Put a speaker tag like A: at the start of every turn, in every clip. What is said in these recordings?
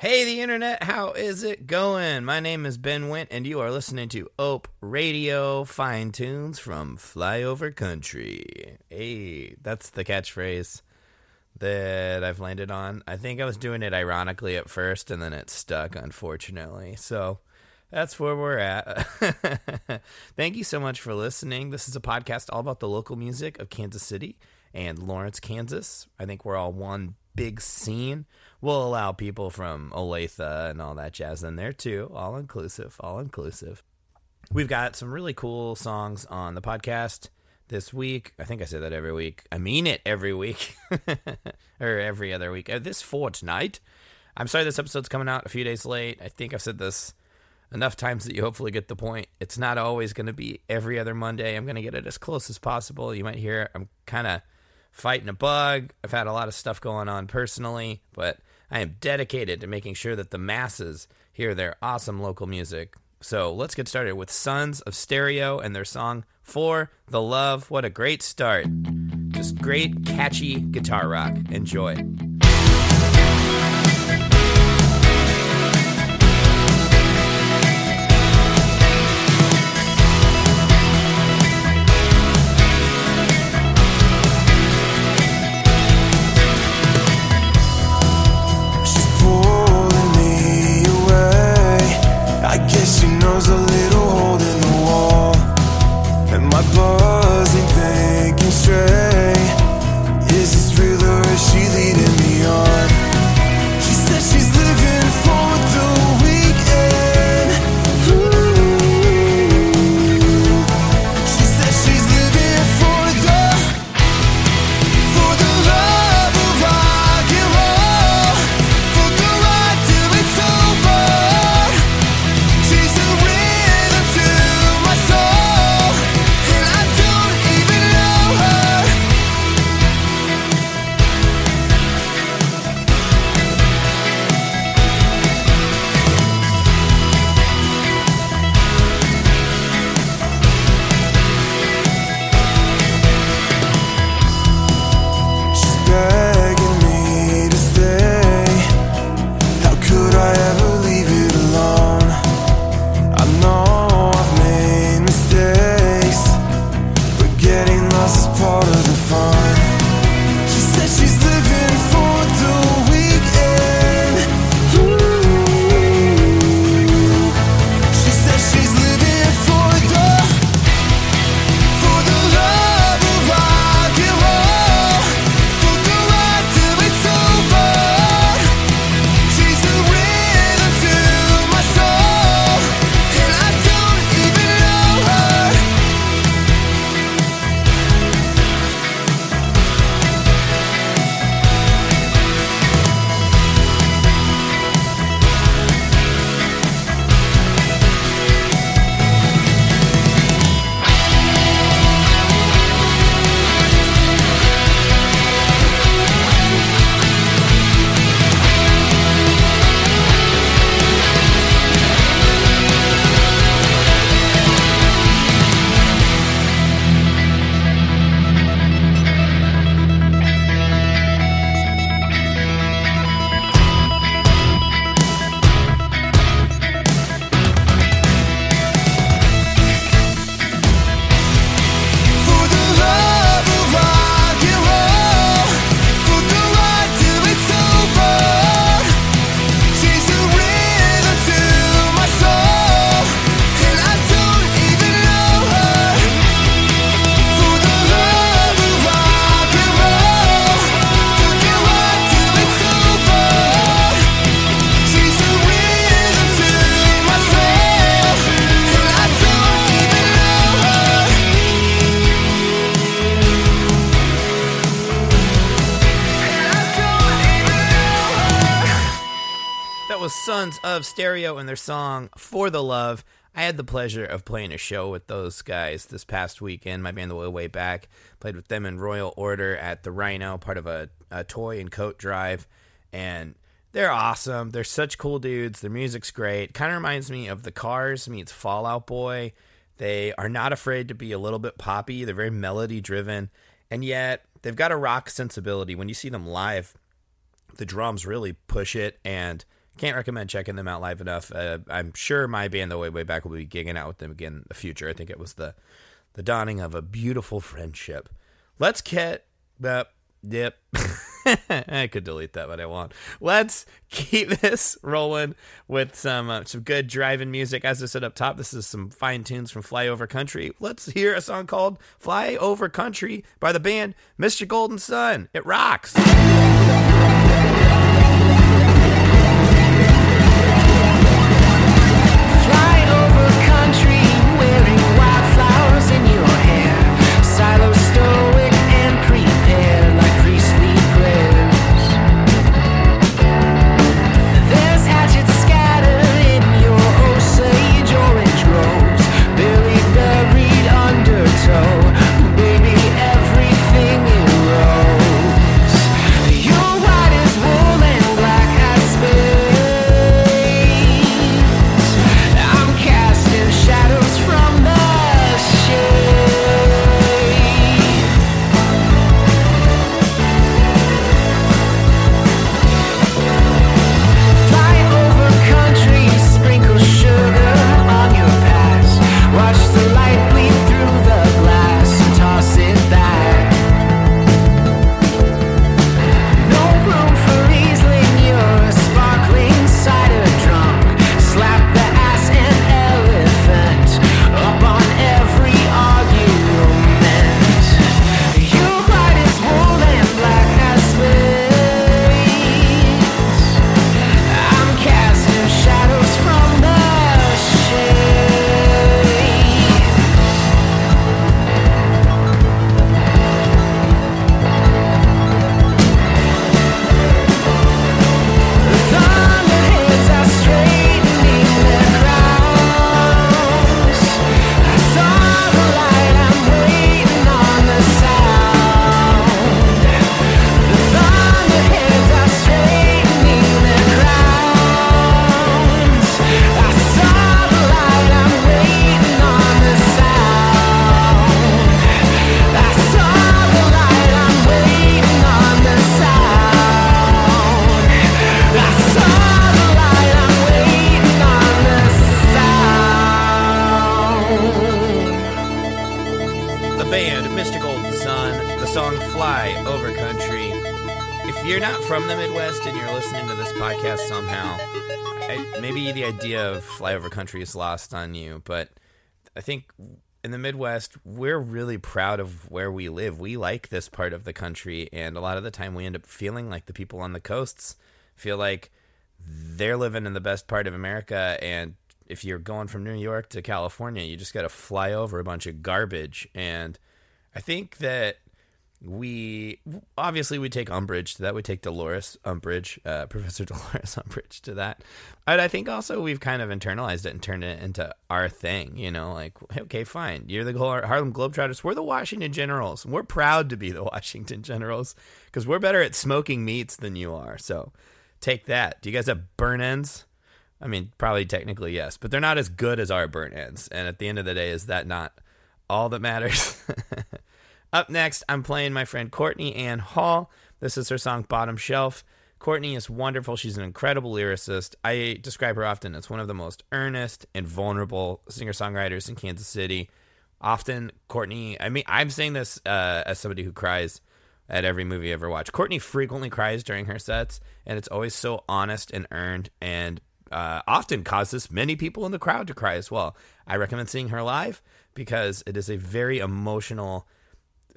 A: Hey, the internet, how is it going? My name is Ben Wint, and you are listening to Ope Radio Fine Tunes from Flyover Country. Hey, that's the catchphrase that I've landed on. I think I was doing it ironically at first, and then it stuck, unfortunately. So that's where we're at. Thank you so much for listening. This is a podcast all about the local music of Kansas City and Lawrence, Kansas. I think we're all one big scene. We'll allow people from Olathe and all that jazz in there too. All inclusive, all inclusive. We've got some really cool songs on the podcast this week. I think I say that every week. I mean it every week or every other week. Uh, this fortnight. I'm sorry this episode's coming out a few days late. I think I've said this enough times that you hopefully get the point. It's not always going to be every other Monday. I'm going to get it as close as possible. You might hear I'm kind of fighting a bug. I've had a lot of stuff going on personally, but I am dedicated to making sure that the masses hear their awesome local music. So let's get started with Sons of Stereo and their song For the Love. What a great start! Just great, catchy guitar rock. Enjoy. Sons of Stereo and their song For the Love. I had the pleasure of playing a show with those guys this past weekend. My band, The Way Back, played with them in Royal Order at the Rhino, part of a, a toy and coat drive. And they're awesome. They're such cool dudes. Their music's great. Kind of reminds me of The Cars meets Fall Out Boy. They are not afraid to be a little bit poppy. They're very melody driven. And yet, they've got a rock sensibility. When you see them live, the drums really push it and Can't recommend checking them out live enough. Uh, I'm sure my band, The Way Way Back, will be gigging out with them again in the future. I think it was the the dawning of a beautiful friendship. Let's get uh, yep. I could delete that, but I won't. Let's keep this rolling with some uh, some good driving music. As I said up top, this is some fine tunes from Flyover Country. Let's hear a song called "Fly Over Country" by the band Mr. Golden Sun. It rocks.
B: Country
A: is lost on you, but I think in the Midwest, we're really proud of where we live. We like this part of the country, and a lot of the time we end up feeling like the people on the coasts feel like they're living in the best part of America and if you're going from New York to California, you just got to fly over a bunch of garbage and I think that we obviously we take umbrage to that. We take Dolores Umbridge, uh, Professor Dolores Umbridge to that. But I think also we've kind of internalized it and turned it into our thing. You know, like okay, fine, you're the Harlem Globetrotters. We're the Washington Generals. We're proud to be the Washington Generals because we're better at smoking meats than you are. So take that. Do you guys have burnt ends? I mean, probably technically yes, but they're not as good as our burnt ends. And at the end of the day, is that not all that matters? Up next, I'm playing my friend Courtney Ann Hall. This is her song Bottom Shelf. Courtney is wonderful. She's an incredible lyricist. I describe her often as one of the most earnest and vulnerable singer songwriters in Kansas City. Often, Courtney, I mean, I'm saying this uh, as somebody who cries at every movie I ever watch. Courtney frequently cries during her sets, and it's always so honest and earned and uh, often causes many people in the crowd to cry as well. I recommend seeing her live because it is a very emotional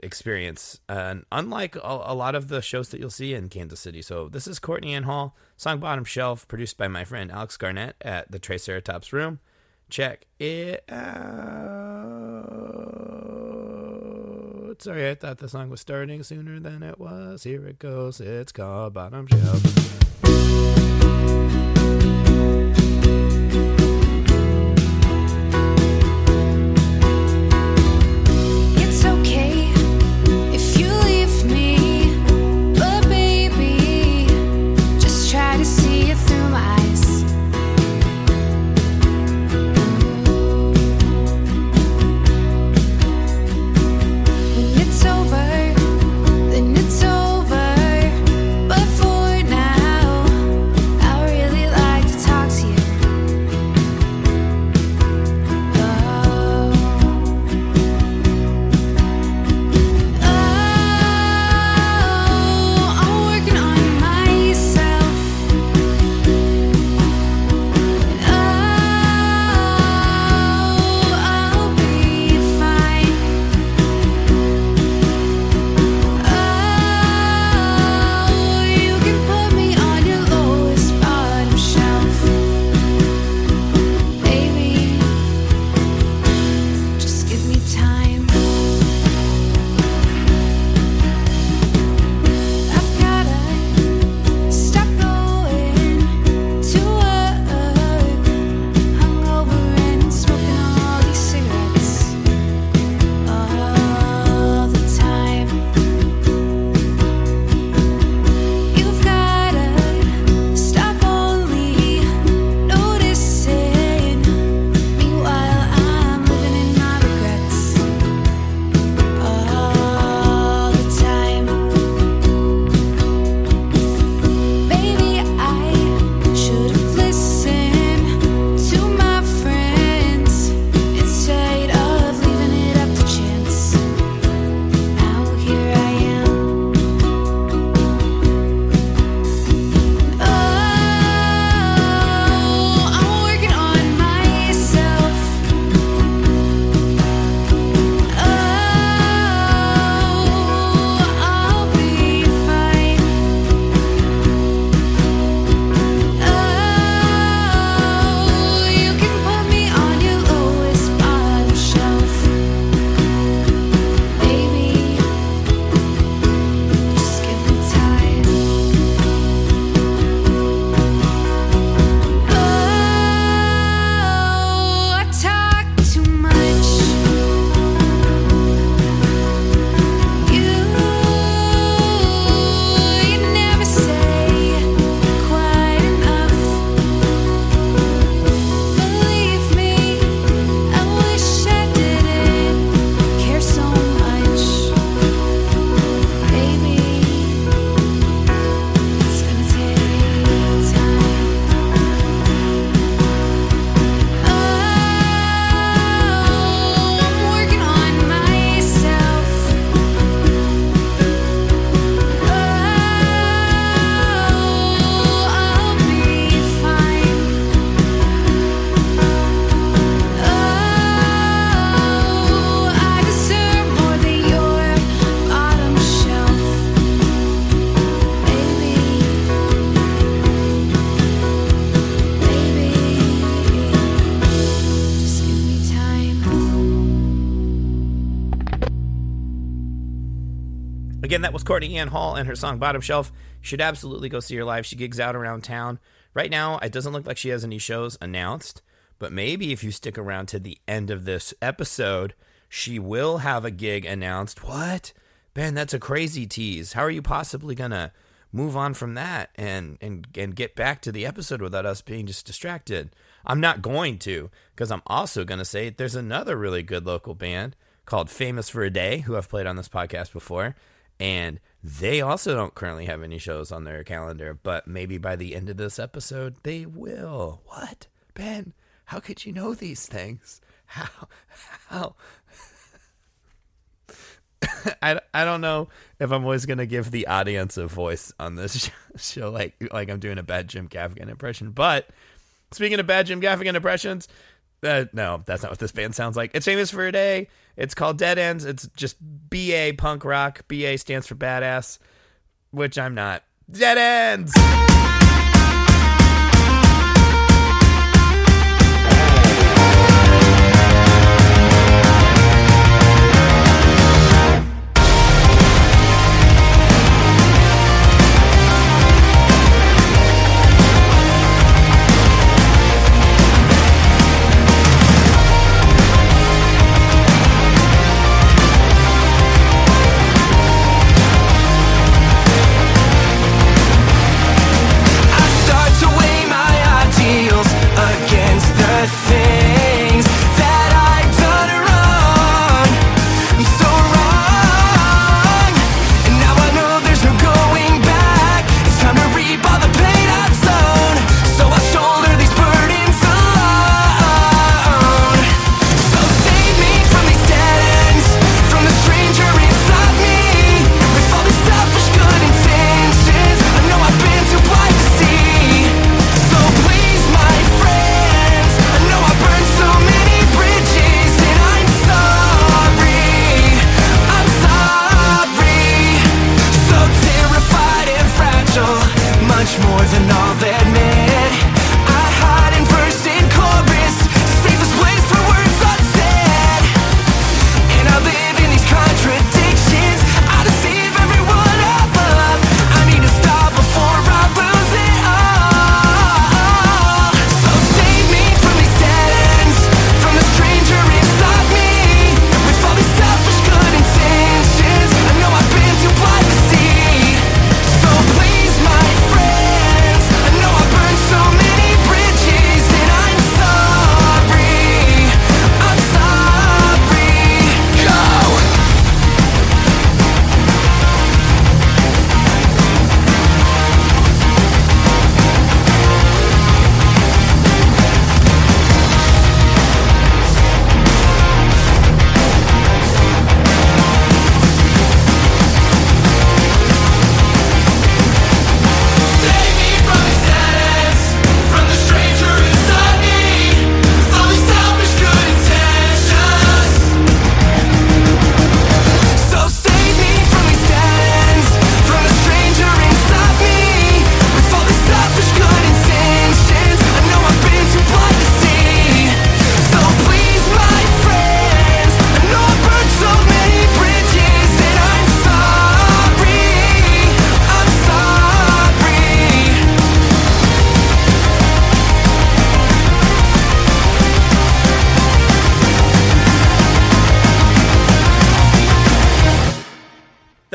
A: experience, and unlike a, a, lot of the shows that you'll see in Kansas City. So this is Courtney Ann Hall, song Bottom Shelf, produced by my friend Alex Garnett at the Triceratops Room. Check it out. Sorry, I thought the song was starting sooner than it was. Here it goes. It's called Bottom Shelf. Again, that was Courtney Ann Hall and her song Bottom Shelf. Should absolutely go see her live. She gigs out around town. Right now, it doesn't look like she has any shows announced, but maybe if you stick around to the end of this episode, she will have a gig announced. What? Ben, that's a crazy tease. How are you possibly going to move on from that and, and, and get back to the episode without us being just distracted? I'm not going to, because I'm also going to say there's another really good local band called Famous for a Day, who I've played on this podcast before. And they also don't currently have any shows on their calendar, but maybe by the end of this episode, they will. What? Ben, how could you know these things? How? How? I, I don't know if I'm always gonna give the audience a voice on this show, like like I'm doing a bad Jim Gaffigan impression. But speaking of bad Jim Gaffigan impressions, uh, no, that's not what this band sounds like. It's famous for a day. It's called Dead Ends. It's just BA punk rock. BA stands for badass, which I'm not. Dead Ends.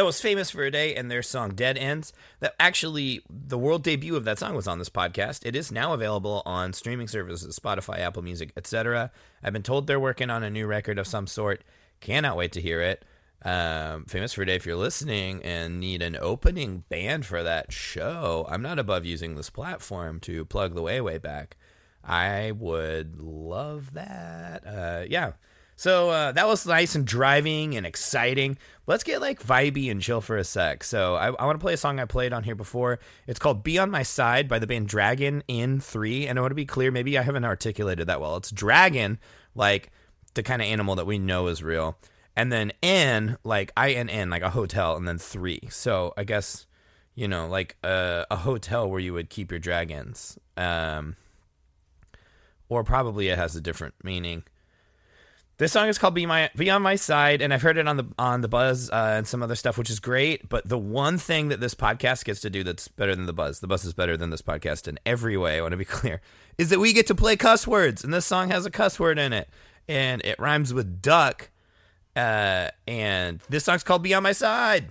A: Was famous for a day and their song dead ends. That actually the world debut of that song was on this podcast. It is now available on streaming services spotify apple music etc i've been told they're working on a new record of some sort. Cannot wait to hear it. Um, famous for a day if you're listening and need an opening band for that show i'm not above using this platform to plug the way way back. I would love that. Uh, yeah so uh, that was nice and driving and exciting. Let's get like vibey and chill for a sec. So I, I want to play a song I played on here before. It's called "Be on My Side" by the band Dragon Inn Three. And I want to be clear, maybe I haven't articulated that well. It's dragon, like the kind of animal that we know is real, and then N, like I N N, like a hotel, and then three. So I guess you know, like a, a hotel where you would keep your dragons. Um, or probably it has a different meaning.
C: This song is called "Be My Be on My Side," and I've heard it on the on the Buzz uh, and some other stuff, which is great. But the one thing that this podcast gets to do that's better than the Buzz, the Buzz is better than this podcast in every way. I want to be clear, is that we get to play cuss words, and this song has a cuss word in it, and it rhymes with duck. Uh, and this song's called "Be on My Side."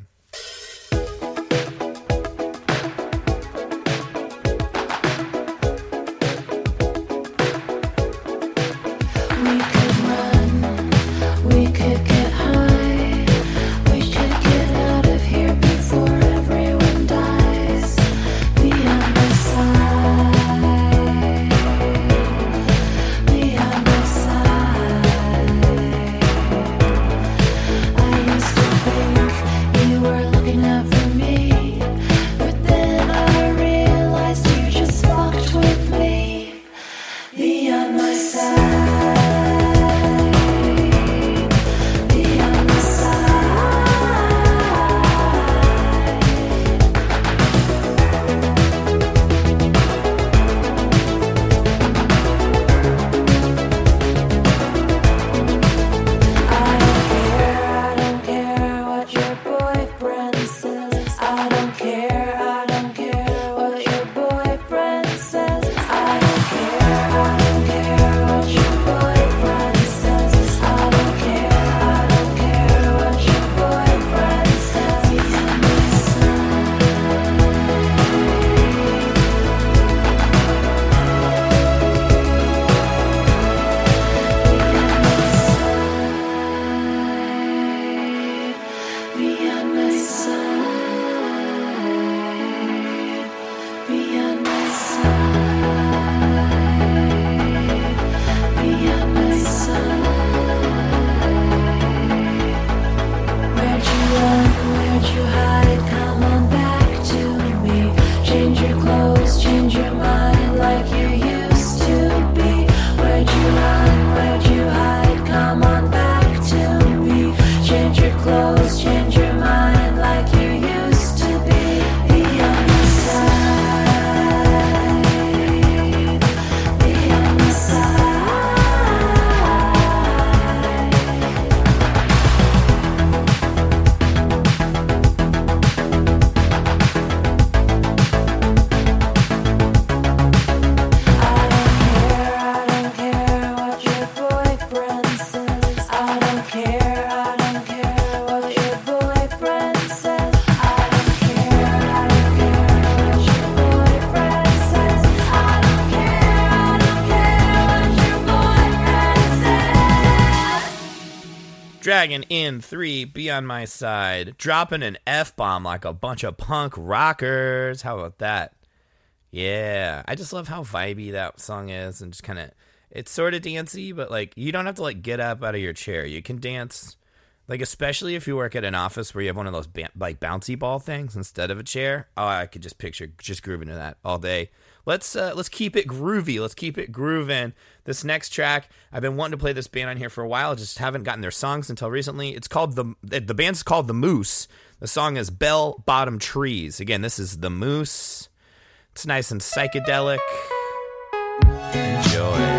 C: Dragon Inn three, be on my side. Dropping an F bomb like a bunch of punk rockers. How about that? Yeah. I just love how vibey that song is and just kind of, it's sort of dancey, but like you don't have to like get up out of your chair. You can dance, like, especially if you work at an office where you have one of those ba- like bouncy ball things instead of a chair. Oh, I could just picture just grooving to that all day. Let's uh, let's keep it groovy. Let's keep it grooving. This next track, I've been wanting to play this band on here for a while. Just haven't gotten their songs until recently. It's called the the band's called the Moose. The song is Bell Bottom Trees. Again, this is the Moose. It's nice and psychedelic. Enjoy.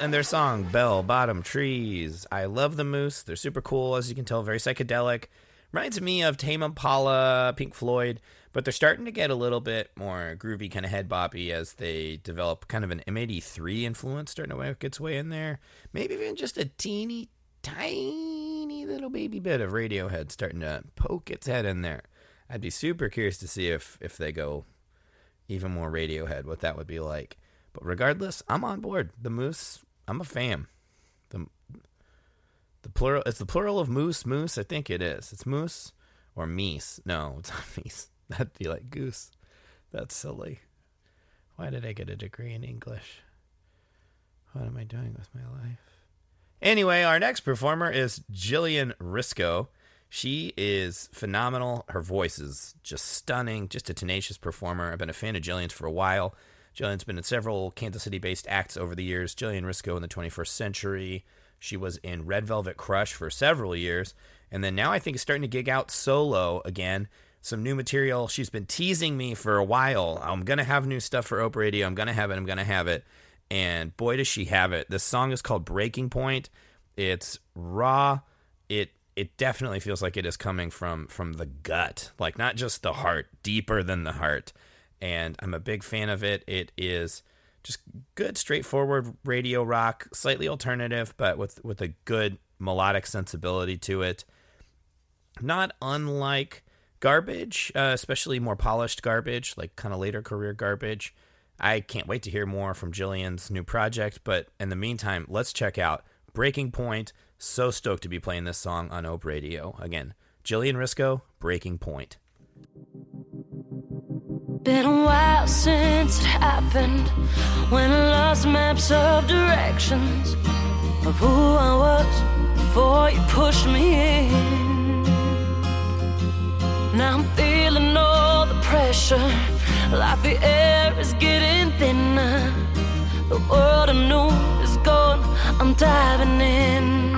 A: And their song Bell Bottom Trees. I love the Moose. They're super cool, as you can tell, very psychedelic. Reminds me of Tame Impala, Pink Floyd, but they're starting to get a little bit more groovy, kind of head boppy as they develop kind of an M83 influence starting to work its way in there. Maybe even just a teeny, tiny little baby bit of Radiohead starting to poke its head in there. I'd be super curious to see if if they go even more Radiohead, what that would be like. But regardless, I'm on board. The Moose, I'm a fan. The the plural, it's the plural of moose. Moose, I think it is. It's moose or meese. No, it's not meese. That'd be like goose. That's silly. Why did I get a degree in English? What am I doing with my life? Anyway, our next performer is Jillian Risco. She is phenomenal. Her voice is just stunning, just a tenacious performer. I've been a fan of Jillian's for a while. Jillian's been in several Kansas City based acts over the years. Jillian Risco in the 21st Century. She was in Red Velvet Crush for several years. And then now I think is starting to gig out solo again. Some new material. She's been teasing me for a while. I'm going to have new stuff for Ope Radio. I'm going to have it. I'm going to have it. And boy, does she have it. This song is called Breaking Point. It's raw. It it definitely feels like it is coming from from the gut, like not just the heart, deeper than the heart. And I'm a big fan of it. It is just good, straightforward radio rock, slightly alternative, but with with a good melodic sensibility to it. Not unlike garbage, uh, especially more polished garbage, like kind of later career garbage. I can't wait to hear more from Jillian's new project, but in the meantime, let's check out Breaking Point. So stoked to be playing this song on Ope Radio. Again, Jillian Risco, Breaking Point.
D: Been a while since it happened when I lost maps of directions of who I was before you pushed me in. Now I'm feeling all the pressure, like the air is getting thinner. The world I knew is gone, I'm diving in.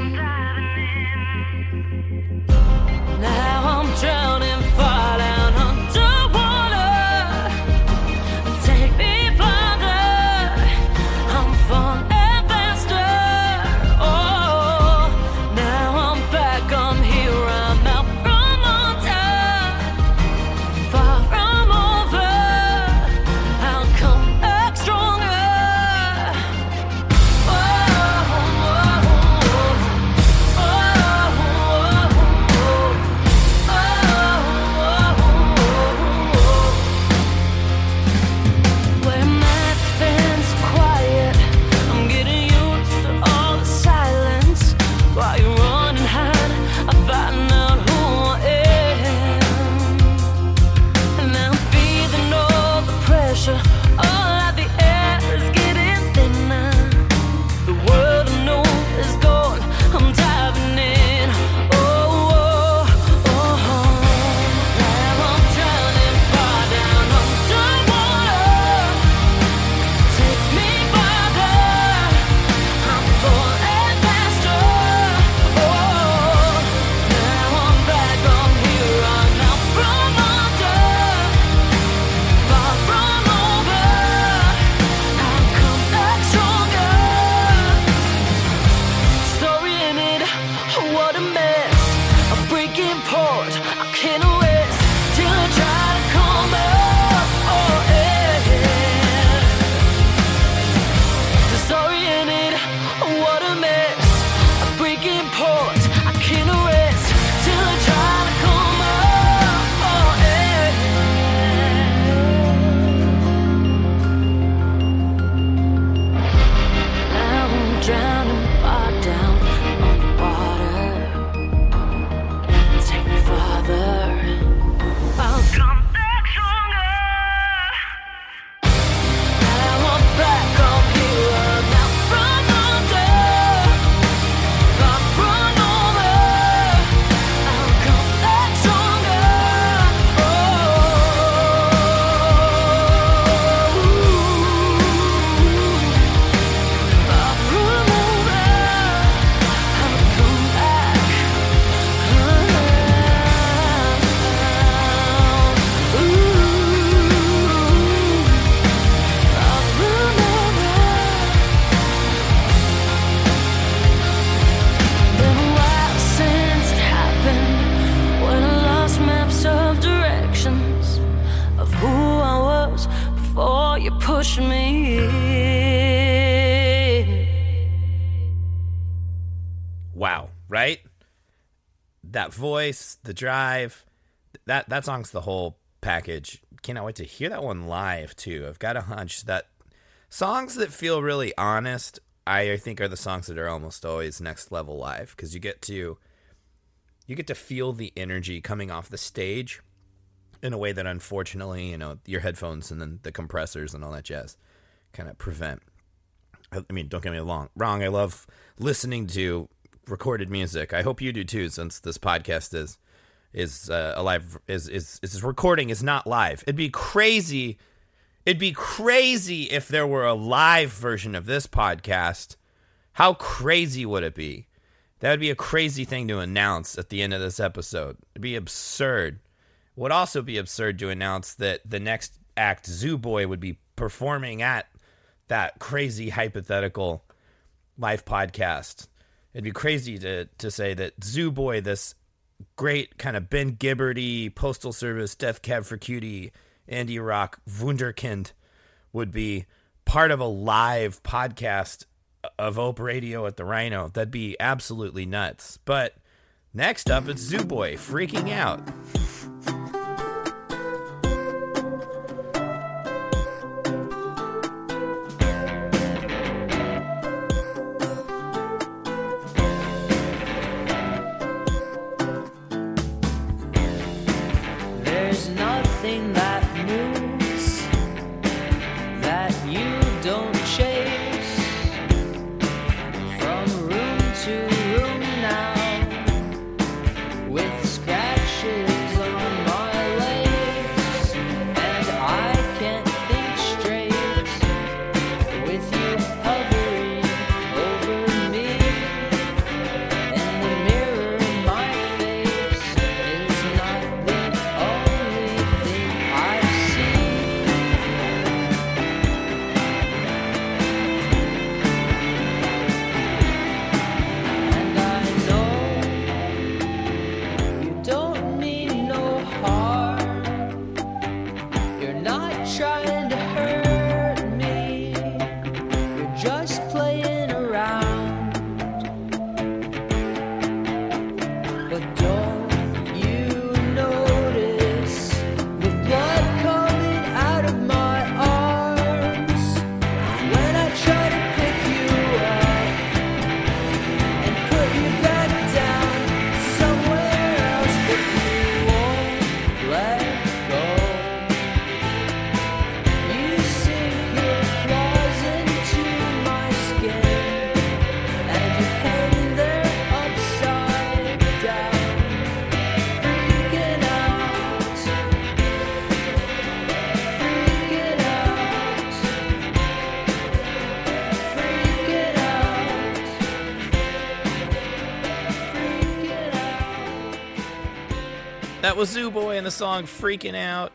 D: What a mess, a breaking
A: port. Right? That voice, the drive, that that song's the whole package. Cannot wait to hear that one live too. I've got a hunch that songs that feel really honest, I think are the songs that are almost always next level live because you get to you get to feel the energy coming off the stage in a way that unfortunately, you know, your headphones and then the compressors and all that jazz kind of prevent. I mean, don't get me wrong. Wrong. I love listening to recorded music. I hope you do too, since this podcast is is uh, a live is is is recording is not live. It'd be crazy. It'd be crazy if there were a live version of this podcast. How crazy would it be? That would be a crazy thing to announce at the end of this episode. It'd be absurd. Would also be absurd to announce that the next act, Zoo Boy, would be performing at that crazy hypothetical live podcast. It'd be crazy to to say that Zoo Boy, this great kind of Ben Gibberty, Postal Service, Death Cab for Cutie, indie rock, Wunderkind, would be part of a live podcast of Ope Radio at the Rhino. That'd be absolutely nuts. But next up, it's Zoo Boy freaking out. Was Zoo Boy and the song Freaking Out.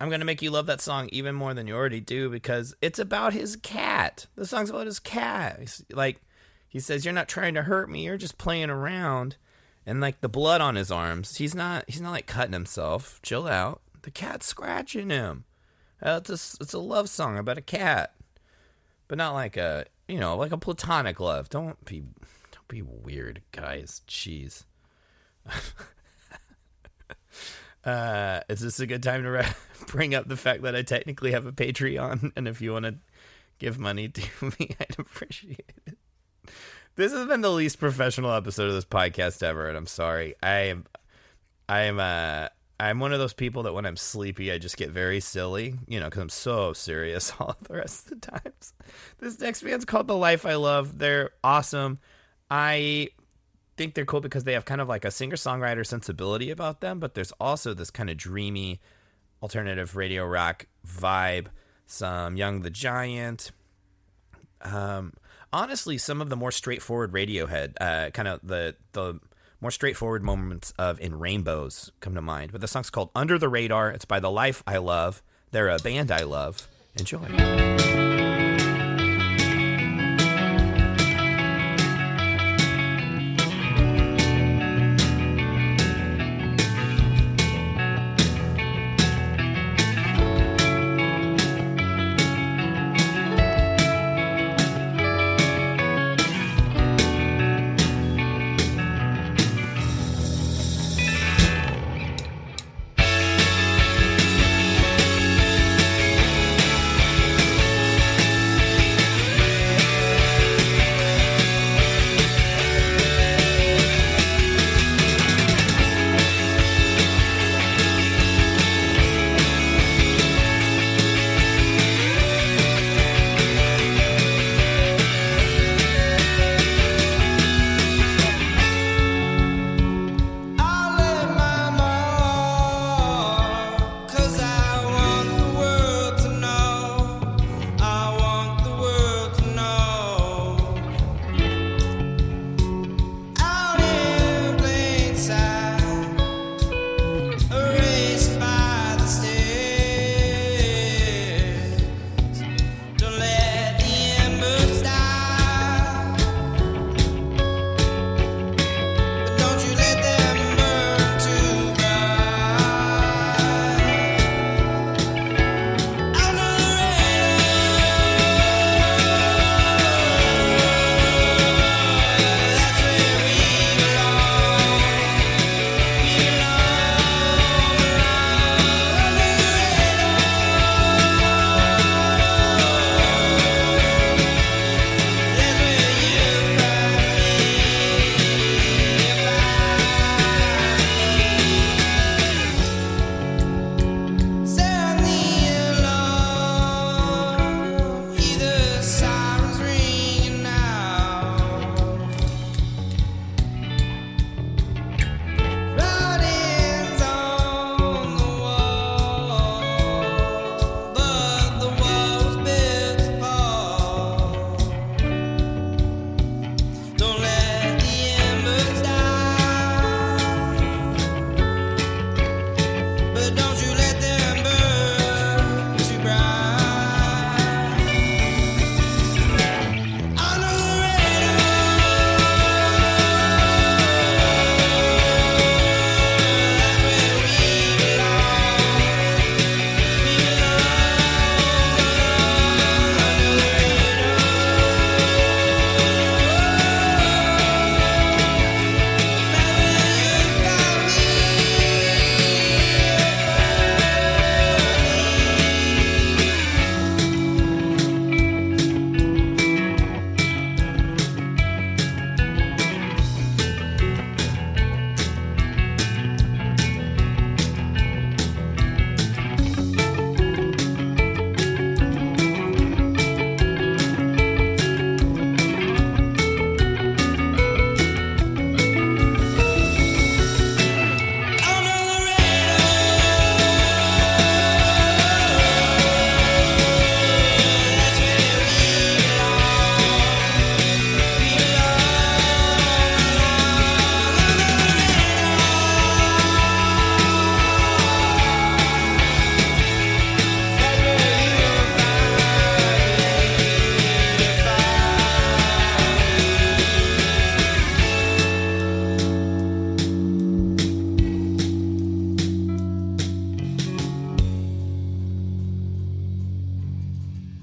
A: I'm going to make you love that song even more than you already do because it's about his cat. The song's about his cat. He's, like, he says, You're not trying to hurt me, you're just playing around. And like the blood on his arms, he's not he's not like cutting himself. Chill out. The cat's scratching him. Uh, it's a it's a love song about a cat, but not like a you know like a platonic love. Don't be don't be weird, guys. Jeez. Uh, is this a good time to re- bring up the fact that I technically have a Patreon? And if you want to give money to me, I'd appreciate it. This has been the least professional episode of this podcast ever, and I'm sorry. I am, I am, uh, I'm one of those people that when I'm sleepy, I just get very silly, you know, because I'm so serious all the rest of the times. This next band's called The Life I Love. They're awesome. I think they're cool because they have kind of like a singer songwriter sensibility about them, but there's also this kind of dreamy alternative radio rock vibe. Some Young the Giant. Um, honestly, some of the more straightforward Radiohead, uh, kind of the the more straightforward moments of In Rainbows come to mind. But the song's called Under the Radar. It's by The Life I Love. They're a band I love. Enjoy.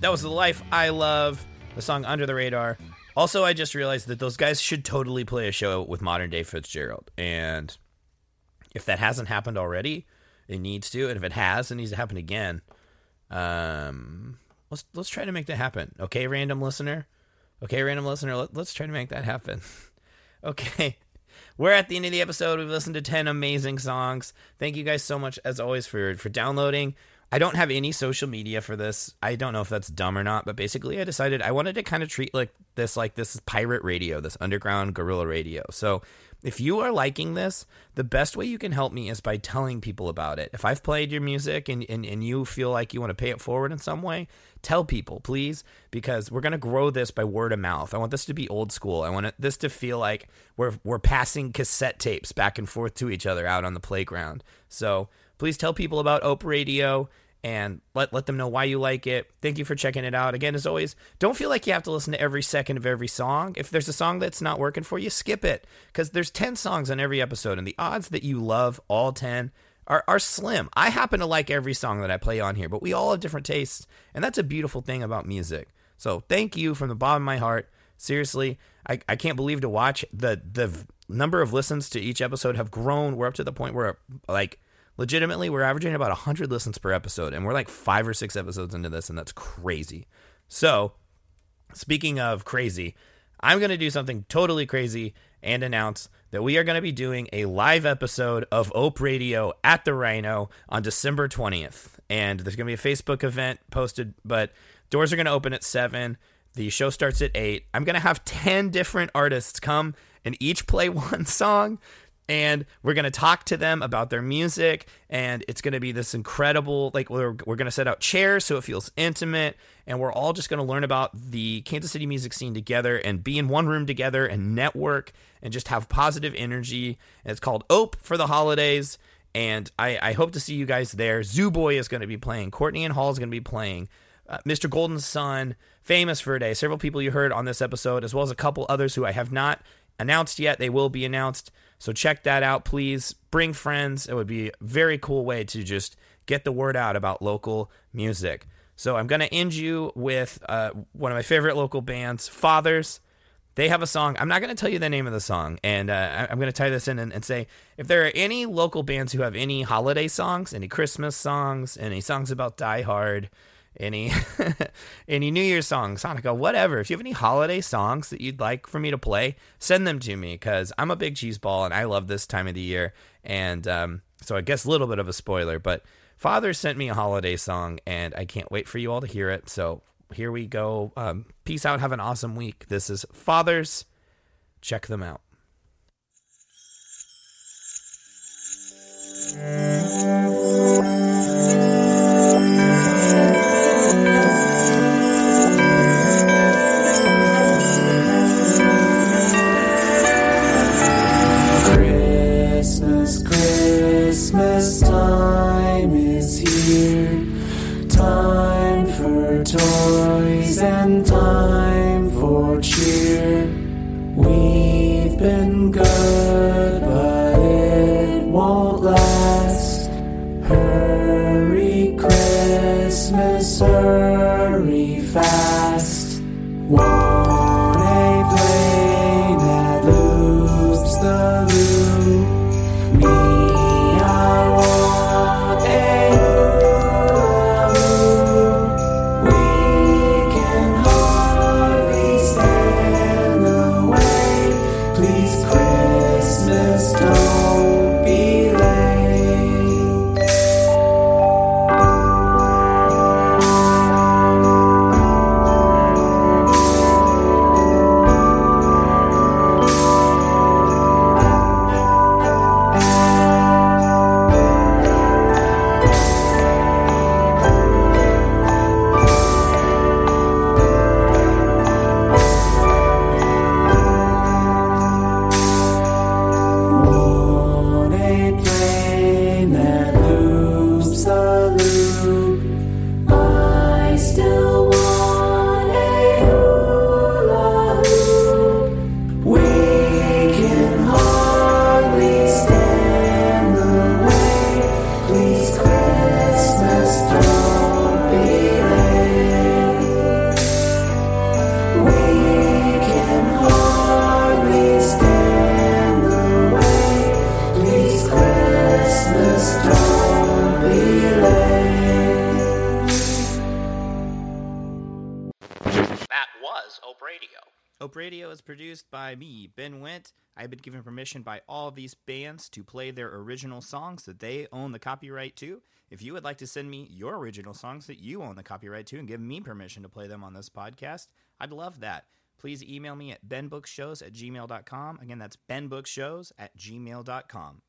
A: That was The Life I Love, the song Under the Radar. Also, I just realized that those guys should totally play a show with modern day Fitzgerald. And if that hasn't happened already, it needs to. And if it has, it needs to happen again. Um, let's let's try to make that happen. Okay, random listener. Okay, random listener. Let, let's try to make that happen. okay. We're at the end of the episode. We've listened to 10 amazing songs. Thank you guys so much, as always, for, for downloading. I don't have any social media for this. I don't know if that's dumb or not, but basically, I decided I wanted to kind of treat like this like this pirate radio, this underground guerrilla radio. So if you are liking this, the best way you can help me is by telling people about it. If I've played your music and, and, and you feel like you want to pay it forward in some way, tell people, please, because we're going to grow this by word of mouth. I want this to be old school. I want it, this to feel like we're, we're passing cassette tapes back and forth to each other out on the playground. So please tell people about Ope Radio and let let them know why you like it. Thank you for checking it out. Again, as always, don't feel like you have to listen to every second of every song. If there's a song that's not working for you, skip it because there's 10 songs on every episode and the odds that you love all 10 are, are slim. I happen to like every song that I play on here, but we all have different tastes, and that's a beautiful thing about music. So thank you from the bottom of my heart. Seriously, I, I can't believe to watch the the number of listens to each episode have grown. We're up to the point where like legitimately we're averaging about 100 listens per episode and we're like 5 or 6 episodes into this and that's crazy. So, speaking of crazy, I'm going to do something totally crazy and announce that we are going to be doing a live episode of Ope Radio at the Rhino on December 20th. And there's going to be a Facebook event posted, but doors are going to open at 7. The show starts at 8. I'm going to have 10 different artists come and each play one song and we're going to talk to them about their music and it's going to be this incredible like we're, we're going to set out chairs so it feels intimate and we're all just going to learn about the kansas city music scene together and be in one room together and network and just have positive energy and it's called ope for the holidays and I, I hope to see you guys there zoo boy is going to be playing courtney and hall is going to be playing uh, Mr. Golden son, famous for a day. Several people you heard on this episode, as well as a couple others who I have not announced yet. They will be announced. So check that out, please. Bring friends. It would be a very cool way to just get the word out about local music. So I'm going to end you with uh, one of my favorite local bands, Fathers. They have a song. I'm not going to tell you the name of the song, and uh, I'm going to tie this in and, and say if there are any local bands who have any holiday songs, any Christmas songs, any songs about Die Hard, any any New Year's songs, Hanukkah, whatever. If you have any holiday songs that you'd like for me to play, send them to me because I'm a big cheese ball and I love this time of the year. And um, so I guess a little bit of a spoiler, but Father sent me a holiday song and I can't wait for you all to hear it. So here we go. Um, peace out. Have an awesome week. This is Fathers. Check them out. Given permission by all of these bands to play their original songs that they own the copyright to. If you would like to send me your original songs that you own the copyright to and give me permission to play them on this podcast, I'd love that. Please email me at benbookshows at gmail.com. Again, that's benbookshows at gmail.com.